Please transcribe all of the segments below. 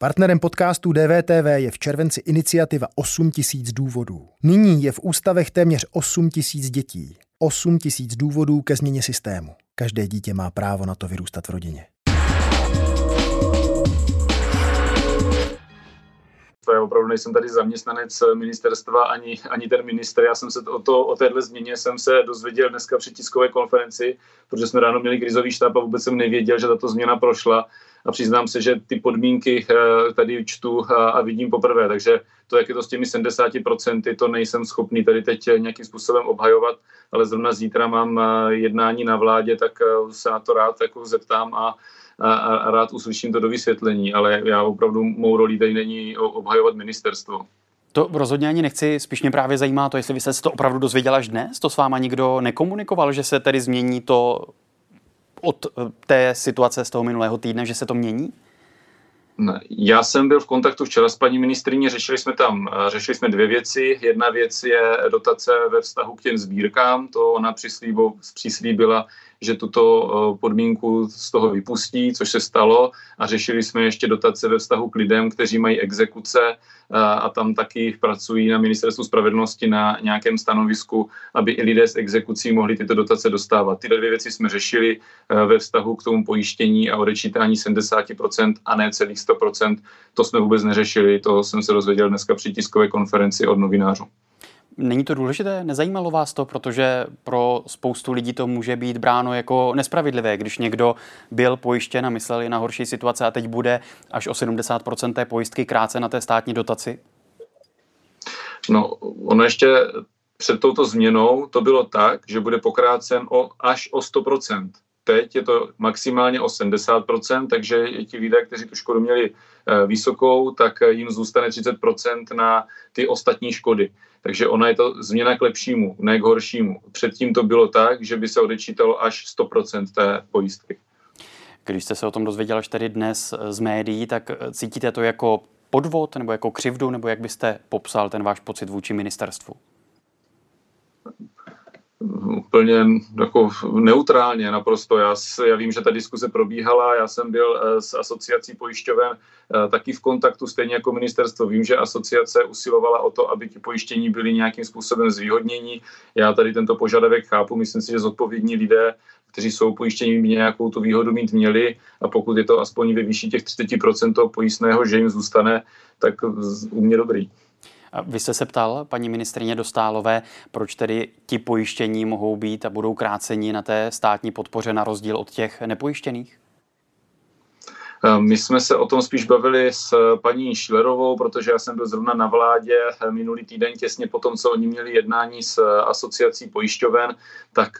Partnerem podcastu DVTV je v červenci iniciativa 8000 důvodů. Nyní je v ústavech téměř 8000 dětí. 8000 důvodů ke změně systému. Každé dítě má právo na to vyrůstat v rodině. já opravdu nejsem tady zaměstnanec ministerstva ani, ani ten minister. Já jsem se o, to, o téhle změně jsem se dozvěděl dneska při tiskové konferenci, protože jsme ráno měli krizový štáb a vůbec jsem nevěděl, že tato změna prošla a přiznám se, že ty podmínky eh, tady čtu a, a vidím poprvé, takže to, jak je to s těmi 70%, to nejsem schopný tady teď nějakým způsobem obhajovat, ale zrovna zítra mám eh, jednání na vládě, tak eh, se na to rád jako zeptám a, a, a rád uslyším to do vysvětlení, ale já opravdu mou roli tady není obhajovat ministerstvo. To rozhodně ani nechci, spíš mě právě zajímá to, jestli vy jste se to opravdu dozvěděl až dnes, to s váma nikdo nekomunikoval, že se tedy změní to od eh, té situace z toho minulého týdne, že se to mění? Já jsem byl v kontaktu včera s paní ministriní, řešili jsme tam, eh, řešili jsme dvě věci. Jedna věc je dotace ve vztahu k těm sbírkám, to ona přislíbila, že tuto eh, podmínku z toho vypustí, což se stalo a řešili jsme ještě dotace ve vztahu k lidem, kteří mají exekuce eh, a tam taky pracují na ministerstvu spravedlnosti na nějakém stanovisku, aby i lidé s exekucí mohli tyto dotace dostávat. Tyhle dvě věci jsme řešili eh, ve vztahu k tomu pojištění a odečítání 70% a ne celých 100%. To jsme vůbec neřešili, to jsem se dozvěděl dneska při tiskové konferenci od novinářů. Není to důležité? Nezajímalo vás to, protože pro spoustu lidí to může být bráno jako nespravedlivé, když někdo byl pojištěn a myslel na horší situace a teď bude až o 70% té pojistky kráce na té státní dotaci? No, ono ještě před touto změnou to bylo tak, že bude pokrácen o až o 100% teď je to maximálně 80%, takže ti lidé, kteří tu škodu měli eh, vysokou, tak jim zůstane 30% na ty ostatní škody. Takže ona je to změna k lepšímu, ne k horšímu. Předtím to bylo tak, že by se odečítalo až 100% té pojistky. Když jste se o tom dozvěděl až tady dnes z médií, tak cítíte to jako podvod nebo jako křivdu, nebo jak byste popsal ten váš pocit vůči ministerstvu? Úplně jako neutrálně naprosto. Já, já vím, že ta diskuse probíhala, já jsem byl eh, s asociací pojišťoven eh, taky v kontaktu, stejně jako ministerstvo. Vím, že asociace usilovala o to, aby ti pojištění byli nějakým způsobem zvýhodnění. Já tady tento požadavek chápu, myslím si, že zodpovědní lidé, kteří jsou pojištění, by nějakou tu výhodu mít měli a pokud je to aspoň ve výši těch 30% toho pojistného, že jim zůstane, tak u mě dobrý. Vy jste se ptal, paní ministrině Dostálové, proč tedy ti pojištění mohou být a budou kráceni na té státní podpoře na rozdíl od těch nepojištěných? Eh, my jsme se o tom spíš bavili s eh, paní Šilerovou, protože já jsem byl zrovna na vládě eh, minulý týden těsně po tom, co oni měli jednání s asociací pojišťoven, tak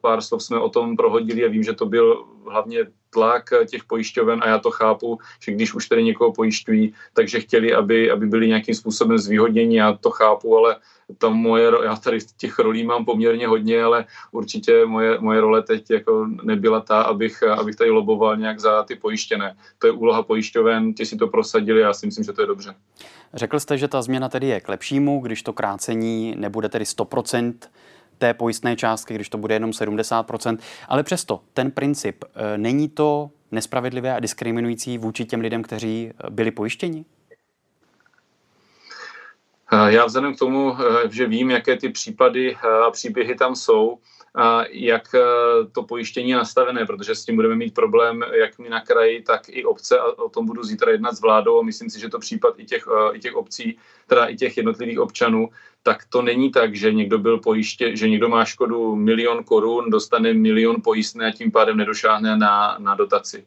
pár slov jsme o tom prohodili a vím, že to byl hlavně tlak těch pojišťoven a já to chápu, že když už tady někoho pojišťují, takže chtěli, aby, aby byli nějakým způsobem zvýhodněni, já to chápu, ale tam moje, já tady těch rolí mám poměrně hodně, ale určitě moje, moje role teď jako nebyla ta, abych, abych tady loboval nějak za ty pojištěné. To je úloha pojišťoven, ti si to prosadili já si myslím, že to je dobře. Řekl jste, že ta změna tedy je k lepšímu, když to krácení nebude tedy 100%, té pojistné částky, když to bude jenom 70%. Ale přesto, ten princip, e, není to nespravedlivé a diskriminující vůči těm lidem, kteří byli pojištěni? Eh, já vzhledem k tomu, eh, že vím, jaké ty případy eh, a příběhy tam jsou, a jak to pojištění je nastavené, protože s tím budeme mít problém jak my na kraji, tak i obce a o tom budu zítra jednat s vládou a myslím si, že to případ i těch, i těch obcí, teda i těch jednotlivých občanů, tak to není tak, že někdo byl pojiště, že někdo má škodu milion korun, dostane milion pojistné a tím pádem nedošáhne na, na dotaci.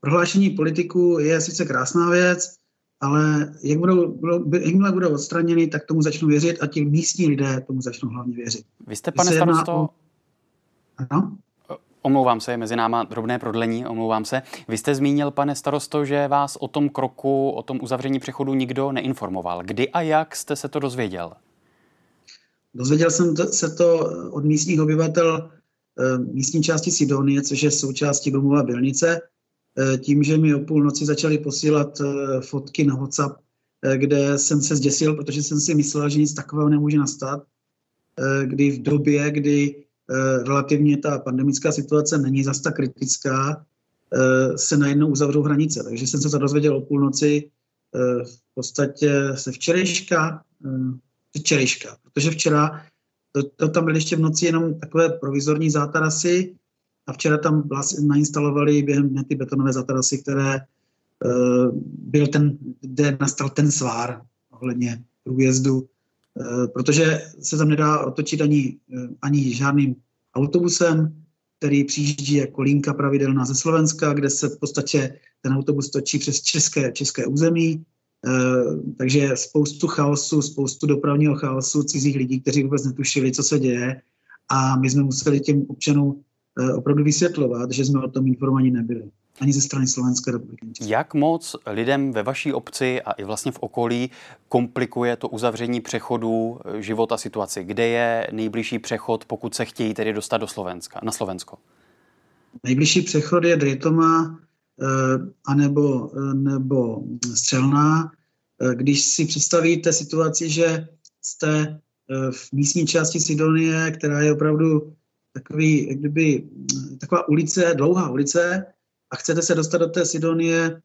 Prohlášení politiků je sice krásná věc, ale jak budou, jakmile budou odstraněny, tak tomu začnou věřit a ti místní lidé tomu začnou hlavně věřit. Vy jste, pane starosto... O... Ano? Omlouvám se, je mezi náma drobné prodlení, omlouvám se. Vy jste zmínil, pane starosto, že vás o tom kroku, o tom uzavření přechodu nikdo neinformoval. Kdy a jak jste se to dozvěděl? Dozvěděl jsem se to od místních obyvatel eh, místní části Sidonie, což je součástí Domova Bylnice. Eh, tím, že mi o půlnoci začali posílat eh, fotky na WhatsApp, kde jsem se zděsil, protože jsem si myslel, že nic takového nemůže nastat, kdy v době, kdy relativně ta pandemická situace není zas tak kritická, se najednou uzavřou hranice. Takže jsem se dozvěděl o půlnoci v podstatě se včerejška, včerejška, protože včera to, to tam byly ještě v noci jenom takové provizorní zátarasy a včera tam nainstalovali během dne ty betonové zátarasy, které byl ten, kde nastal ten svár ohledně průjezdu, protože se tam nedá otočit ani, uh, ani žádným autobusem, který přijíždí jako linka pravidelná ze Slovenska, kde se v podstatě ten autobus točí přes české, české území. takže spoustu chaosu, spoustu dopravního chaosu cizích lidí, kteří vůbec netušili, co se děje. A my jsme museli těm občanům opravdu vysvětlovat, že jsme o tom informovaní nebyli ani ze strany Slovenské republiky. Jak moc lidem ve vaší obci a i vlastně v okolí komplikuje to uzavření přechodu eh, života situaci? Kde je nejbližší přechod, pokud se chtějí tedy dostat do Slovenska, na Slovensko? Nejbližší přechod je Dritoma eh, anebo, eh, nebo Střelná. Když si představíte situaci, že jste v místní části Sidonie, která je opravdu takový, jak kdyby, taková ulice, dlouhá ulice, a chcete se dostat do té Sidonie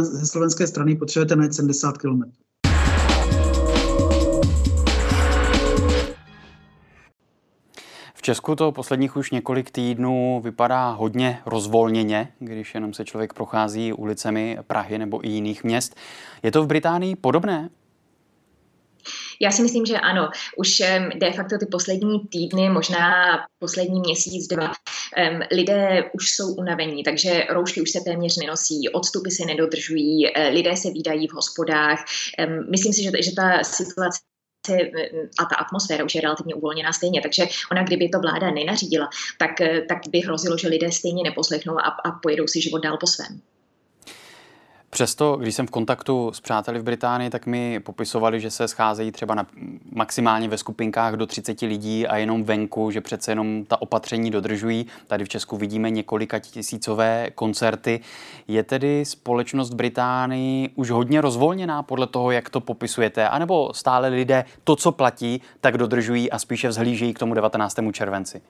ze slovenské strany, potřebujete najít 70 km. V Česku to posledních už několik týdnů vypadá hodně rozvolněně, když jenom se člověk prochází ulicemi Prahy nebo i jiných měst. Je to v Británii podobné? Já si myslím, že ano. Už de facto ty poslední týdny, možná poslední měsíc, dva, lidé už jsou unavení, takže roušky už se téměř nenosí, odstupy se nedodržují, eh, lidé se výdají v hospodách. Myslím si, že, že ta situace a ta atmosféra už je relativně uvolněná stejně. Takže ona, kdyby to vláda nenařídila, tak, eh, tak by hrozilo, že lidé stejně neposlechnou a, a pojedou si život dál po svém. Přesto, když jsem v kontaktu s přáteli v Británii, tak mi popisovali, že se scházejí třeba na, maximálně ve skupinkách do 30 lidí a jenom venku, že přece jenom ta opatření dodržují. Tady v Česku vidíme několika tisícové koncerty. Je tedy společnost Británii už hodně rozvolněná podle toho, jak to popisujete? A nebo stále lidé to, co platí, tak dodržují a spíše vzhlížejí k tomu 19. červenci?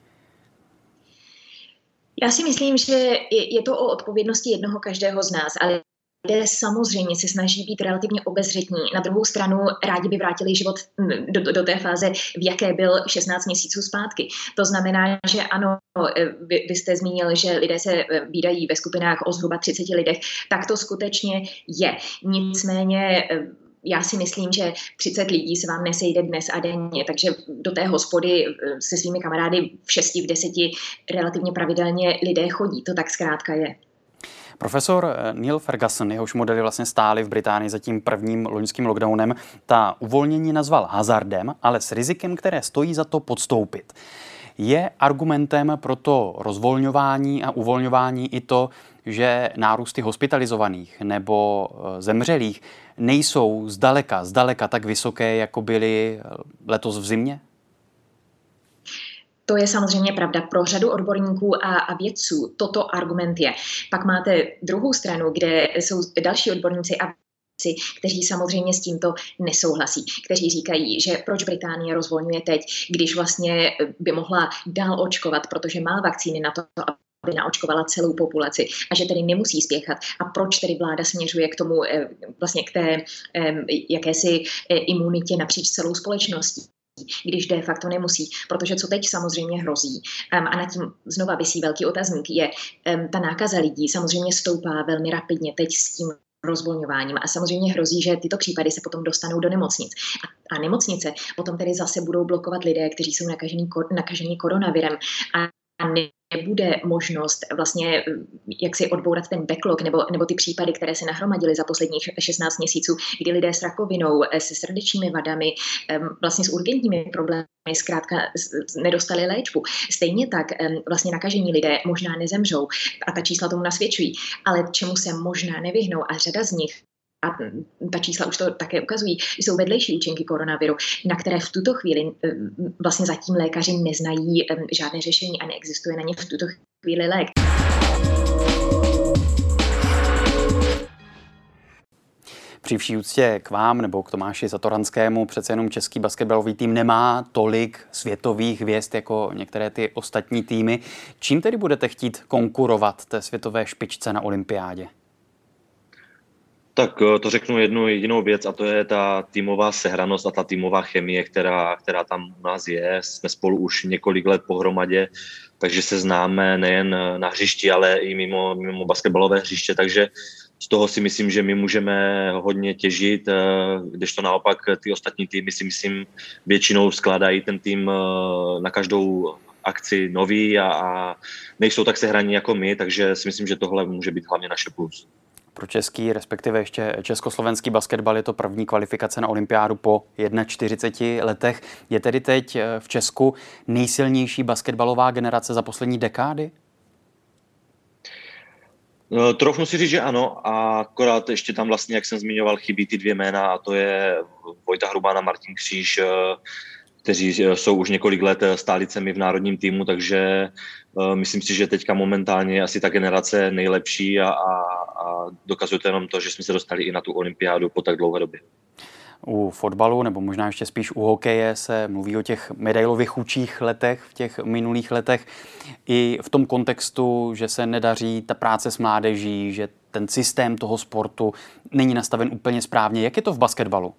Já si myslím, že je to o odpovědnosti jednoho každého z nás, ale lidé samozřejmě se snaží být relativně obezřetní. Na druhou stranu rádi by vrátili život do, do, do té fáze, v jaké byl 16 měsíců zpátky. To znamená, že ano, e, vy, vy jste zmínil, že lidé se e, výdají ve skupinách o zhruba 30 lidech, tak to skutečně je. Nicméně e, já si myslím, že 30 lidí se vám nesejde dnes a denně, takže do té hospody se svými kamarády v 6, v 10 relativně pravidelně lidé chodí. To tak zkrátka je. Profesor eh, Neil Ferguson, jehož modely vlastně stály v Británii za tím prvním loňským lockdownem, ta uvolnění nazval hazardem, ale s rizikem, které stojí za to podstoupit. Je argumentem pro to rozvolňování a uvolňování i to, že nárůsty hospitalizovaných nebo eh, zemřelých nejsou zdaleka, zdaleka tak vysoké, jako byly eh, letos v zimě? To je samozřejmě pravda pro řadu odborníků a, a vědců. Toto argument je. Pak máte druhou stranu, kde jsou další odborníci a kteří samozřejmě s tímto nesouhlasí, kteří říkají, že proč Británie rozvolňuje teď, když vlastně by mohla dál očkovat, protože má vakcíny na to, aby naočkovala celou populaci a že tedy nemusí spěchat. A proč tedy vláda směřuje k tomu, eh, vlastně k té eh, jakési eh, imunitě napříč celou společností? Když de facto nemusí. Protože co teď samozřejmě hrozí, um, a nad tím znova vysí velký otazník, je um, ta nákaza lidí samozřejmě stoupá velmi rapidně teď s tím rozvolňováním. A samozřejmě hrozí, že tyto případy se potom dostanou do nemocnic. A, a nemocnice potom tedy zase budou blokovat lidé, kteří jsou nakažení, nakažení koronavirem. A a nebude možnost vlastně jak si odbourat ten backlog nebo, nebo ty případy, které se nahromadily za posledních 16 měsíců, kdy lidé s rakovinou, eh, se srdečními vadami, vlastně s urgentními problémy zkrátka nedostali léčbu. Stejně tak vlastně nakažení lidé možná nezemřou a ta čísla tomu nasvědčují, ale čemu se možná nevyhnou a řada z nich a ta čísla už to také ukazují, jsou vedlejší účinky koronaviru, na které v tuto chvíli vlastně zatím lékaři neznají žádné řešení a neexistuje na ně v tuto chvíli lék. Při vší úctě k vám nebo k Tomáši Zatoranskému přece jenom český basketbalový tým nemá tolik světových hvězd jako některé ty ostatní týmy. Čím tedy budete chtít konkurovat té světové špičce na olympiádě? Tak eh, to řeknu jednu jedinou věc a to je ta týmová sehranost a ta týmová chemie, která, která tam u nás je. Jsme spolu už několik let pohromadě, takže se známe nejen na hřišti, ale i mimo, mimo basketbalové hřiště, takže z toho si myslím, že my můžeme hodně těžit, eh, když to naopak ty ostatní týmy si myslím většinou skládají ten tým eh, na každou akci nový a, a nejsou tak sehraní jako my, takže si myslím, že tohle může být hlavně naše plus. Pro český, respektive ještě československý basketbal je to první kvalifikace na olympiádu po 41 letech. Je tedy teď eh, v Česku nejsilnější basketbalová generace za poslední dekády? No, trochu si říct, že ano, a akorát ještě tam vlastně, jak jsem zmiňoval, chybí ty dvě jména a to je Vojta Hrubán a Martin Kříž, eh, kteří eh, jsou už několik let stálicemi v národním týmu, takže myslím si, že teďka momentálně je asi ta generace nejlepší a, a dokazuje to jenom to, že jsme se dostali i na tu olympiádu po tak dlouhé době. U fotbalu, nebo možná ještě spíš u hokeje, se mluví o těch medailových chůčích letech v těch minulých letech. I v tom kontextu, že se nedaří ta práce s mládeží, že ten systém toho sportu není nastaven úplně správně. Jak je to v basketbalu?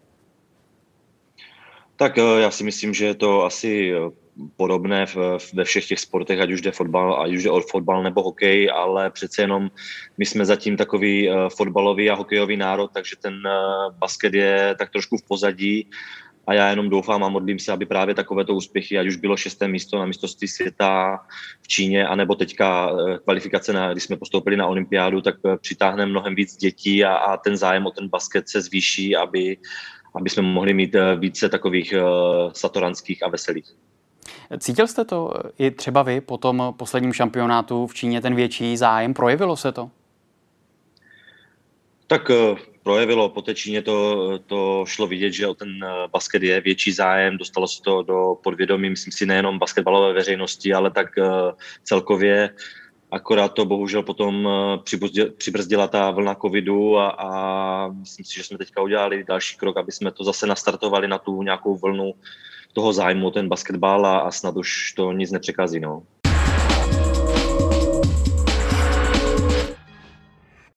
Tak eh, já si myslím, že je to asi eh, podobné ve všech těch sportech, ať už jde fotbal, ať už jde o fotbal nebo hokej, ale přece jenom my jsme zatím takový eh, fotbalový a hokejový národ, takže ten basket je tak trošku v pozadí a já jenom doufám a modlím se, aby právě takovéto úspěchy, ať už bylo šesté místo na mistrovství světa v Číně, anebo teďka kvalifikace, na, když jsme postoupili na olympiádu, tak přitáhne mnohem víc dětí a, a ten zájem o ten basket se zvýší, aby, aby jsme mohli mít eh, více takových eh, satoranských a veselých. Cítil jste to i třeba vy po tom posledním šampionátu v Číně, ten větší zájem? Projevilo se to? Tak eh, projevilo, po té Číně to, to šlo vidět, že o ten basket je větší zájem, dostalo se to do podvědomí, myslím si, nejenom basketbalové veřejnosti, ale tak celkově Akorát to bohužel potom eh, přibrzdila ta vlna covidu a, a myslím si, že jsme teďka udělali další krok, aby jsme to zase nastartovali na tu nějakou vlnu toho zájmu, ten basketbal a, a snad už to nic nepřekazí. No.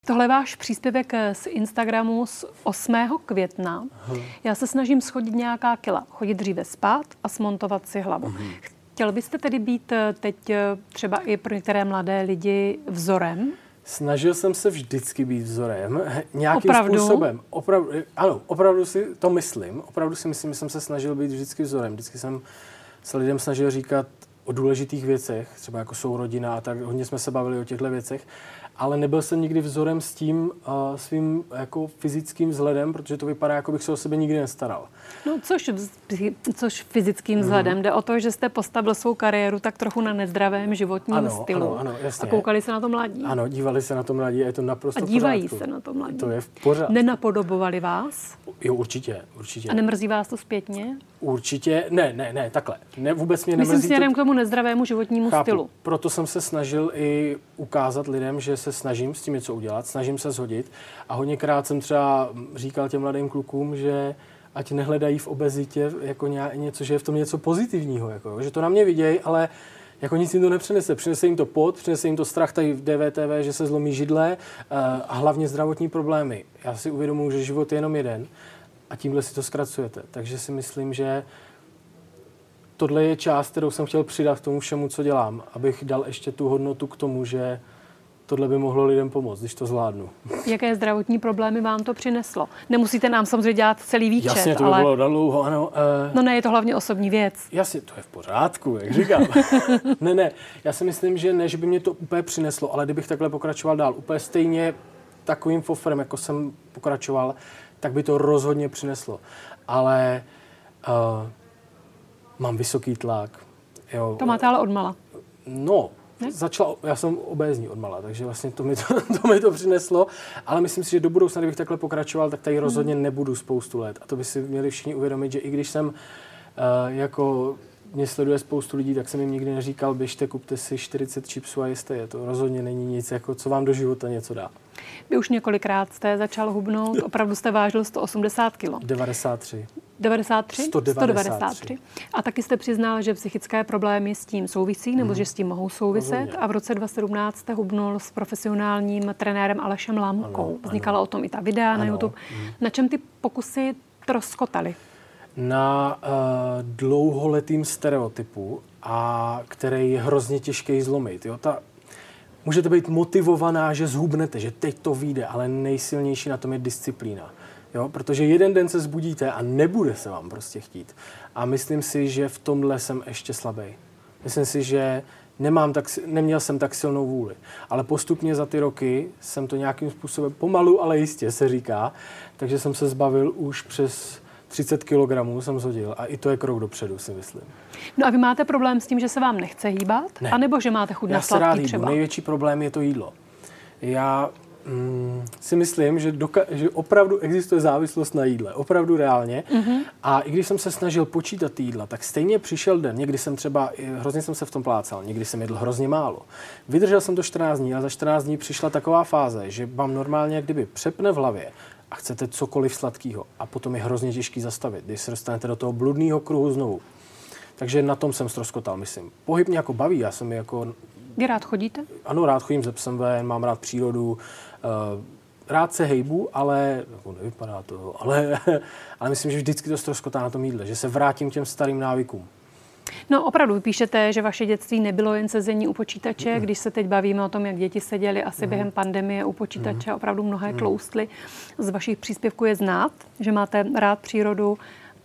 Tohle je váš příspěvek z Instagramu z 8. května. Já se snažím schodit nějaká kila, chodit dříve spát a smontovat si hlavu. Uh-huh. Chtěl byste tedy být teď třeba i pro některé mladé lidi vzorem? Snažil jsem se vždycky být vzorem, nějakým opravdu? způsobem. Opravdu, ano, opravdu si to myslím. Opravdu si myslím, že jsem se snažil být vždycky vzorem. Vždycky jsem se lidem snažil říkat o důležitých věcech, třeba jako jsou rodina a tak. Hodně jsme se bavili o těchto věcech ale nebyl jsem nikdy vzorem s tím uh, svým jako fyzickým vzhledem, protože to vypadá, jako bych se o sebe nikdy nestaral. No, což, což fyzickým mm. vzhledem. Jde o to, že jste postavil svou kariéru tak trochu na nezdravém životním ano, stylu. Ano, ano, jasně. A koukali se na to mladí. Ano, dívali se na to mladí a je to naprosto A dívají pořádku. se na to mladí. To je v pořádku. Nenapodobovali vás? Jo, určitě, určitě. A nemrzí vás to zpětně? Určitě, ne, ne, ne, takhle. Ne, vůbec mě nemrzí Myslím směrem to... k tomu nezdravému životnímu Chápu. stylu. Proto jsem se snažil i ukázat lidem, že se snažím s tím něco udělat, snažím se zhodit. A hodněkrát jsem třeba říkal těm mladým klukům, že ať nehledají v obezitě jako něco, že je v tom něco pozitivního, jako, že to na mě vidějí, ale jako nic jim to nepřinese. Přinese jim to pot, přinese jim to strach tady v DVTV, že se zlomí židle eh, a hlavně zdravotní problémy. Já si uvědomuji, že život je jenom jeden a tímhle si to zkracujete. Takže si myslím, že tohle je část, kterou jsem chtěl přidat k tomu všemu, co dělám, abych dal ještě tu hodnotu k tomu, že tohle by mohlo lidem pomoct, když to zvládnu. Jaké zdravotní problémy vám to přineslo? Nemusíte nám samozřejmě dělat celý výčet, Jasně, to by ale... bylo dlouho, ano. Uh... No ne, je to hlavně osobní věc. Jasně, to je v pořádku, jak říkám. ne, ne, já si myslím, že ne, že by mě to úplně přineslo, ale kdybych takhle pokračoval dál, úplně stejně takovým fofrem, jako jsem pokračoval, tak by to rozhodně přineslo. Ale uh, mám vysoký tlak. Jo. To máte ale odmala. No, ne? začala, já jsem obézní odmala, takže vlastně to mi to, to mi to přineslo, ale myslím si, že do budoucna, kdybych takhle pokračoval, tak tady rozhodně nebudu spoustu let. A to by si měli všichni uvědomit, že i když jsem uh, jako mě sleduje spoustu lidí, tak jsem jim nikdy neříkal, běžte, kupte si 40 chipsů a jeste je. To rozhodně není nic, jako co vám do života něco dá. Vy už několikrát jste začal hubnout, opravdu jste vážil 180 kg. 93. 93? 193. 193. A taky jste přiznal, že psychické problémy s tím souvisí, nebo Mhm. že s tím mohou souviset. Rozhodně. A v roce 2017 jste hubnul s profesionálním trenérem Alešem Lámkou. Ano, Vznikala o tom i ta videa na Ano. Mhm. YouTube. Na čem ty pokusy troskotaly? na uh, dlouholetým stereotypu, a který je hrozně těžký zlomit. Jo? Ta, můžete být motivovaná, že zhubnete, že teď to vyjde, ale nejsilnější na tom je disciplína. Jo? Protože jeden den se zbudíte a nebude se vám prostě chtít. A myslím si, že v tomhle jsem ještě slabý. Myslím si, že nemám tak, neměl jsem tak silnou vůli. Ale postupně za ty roky jsem to nějakým způsobem, pomalu, ale jistě se říká, takže jsem se zbavil už přes 30 kg jsem zhodil a i to je krok dopředu, si myslím. No a vy máte problém s tím, že se vám nechce hýbat? Ne. A nebo že máte chuť na Já se rád sladký hýbu. třeba? Největší problém je to jídlo. Já mm, si myslím, že, doka- že opravdu existuje závislost na jídle. Opravdu reálně. Mhm. Mm-hmm. A i když jsem se snažil počítat ty jídla, tak stejně přišel den. Někdy jsem třeba, i- hrozně jsem se v tom plácal, někdy jsem jedl hrozně málo. Vydržel jsem to 14 dní a za 14 dní přišla taková fáze, že vám normálně jak kdyby přepne v hlavě a chcete cokoliv sladkého. A potom je hrozně těžký zastavit, když se dostanete do toho bludného kruhu znovu. Takže na tom jsem stroskotal, myslím. Pohyb mě jako baví, já jsem jako Vy rád chodíte? ano, rád chodím ze psem ven, mám rád přírodu, uh, rád se hejbu, ale, jako nevypadá to, ale, ale myslím, že vždycky to ztroskotá na tom jídle, že se vrátím k těm starým návykům. No opravdu, vy píšete, že vaše dětství nebylo jen sezení u počítače, když se teď bavíme o tom, jak děti seděly asi během pandemie u počítače, opravdu mnohé tloustly. Z vašich příspěvků je znát, že máte rád přírodu,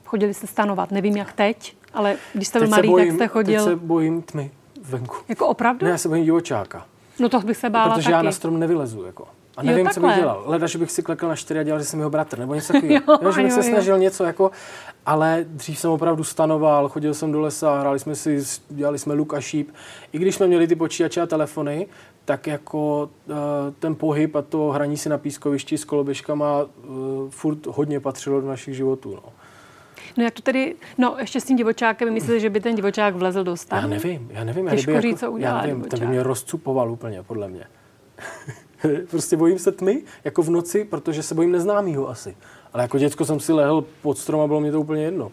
chodili jste stanovat, nevím jak teď, ale když jste byl malý, bojím, tak jste chodil. Teď se bojím tmy venku. Jako opravdu? Ne, já se bojím divočáka, No to bych se bála protože taky. já na strom nevylezu. Jako. A Jo, nevím, co bych dělal. Leda, že bych si klekl na čtyři a dělal, že jsem jeho bratr, nebo něco takového. Jo, jo, že bych jo, se jo. snažil něco jako, ale dřív jsem opravdu stanoval, chodil jsem do lesa, hráli jsme si, dělali jsme luk a šíp. I když jsme měli ty počítače a telefony, tak jako uh, ten pohyb a to hraní si na pískovišti s koloběžkama uh, furt hodně patřilo do našich životů. No. No jak to tedy, no ještě s tím divočákem, myslíte, že by ten divočák vlezl do stanu? Já nevím, já nevím. já Těžko kdyby říct, co udělá Já nevím, ten by divočák. mě rozcupoval úplně, podle mě. prostě bojím se tmy, jako v noci, protože se bojím neznámýho asi. Ale jako děcko jsem si lehl pod strom a bylo mě to úplně jedno.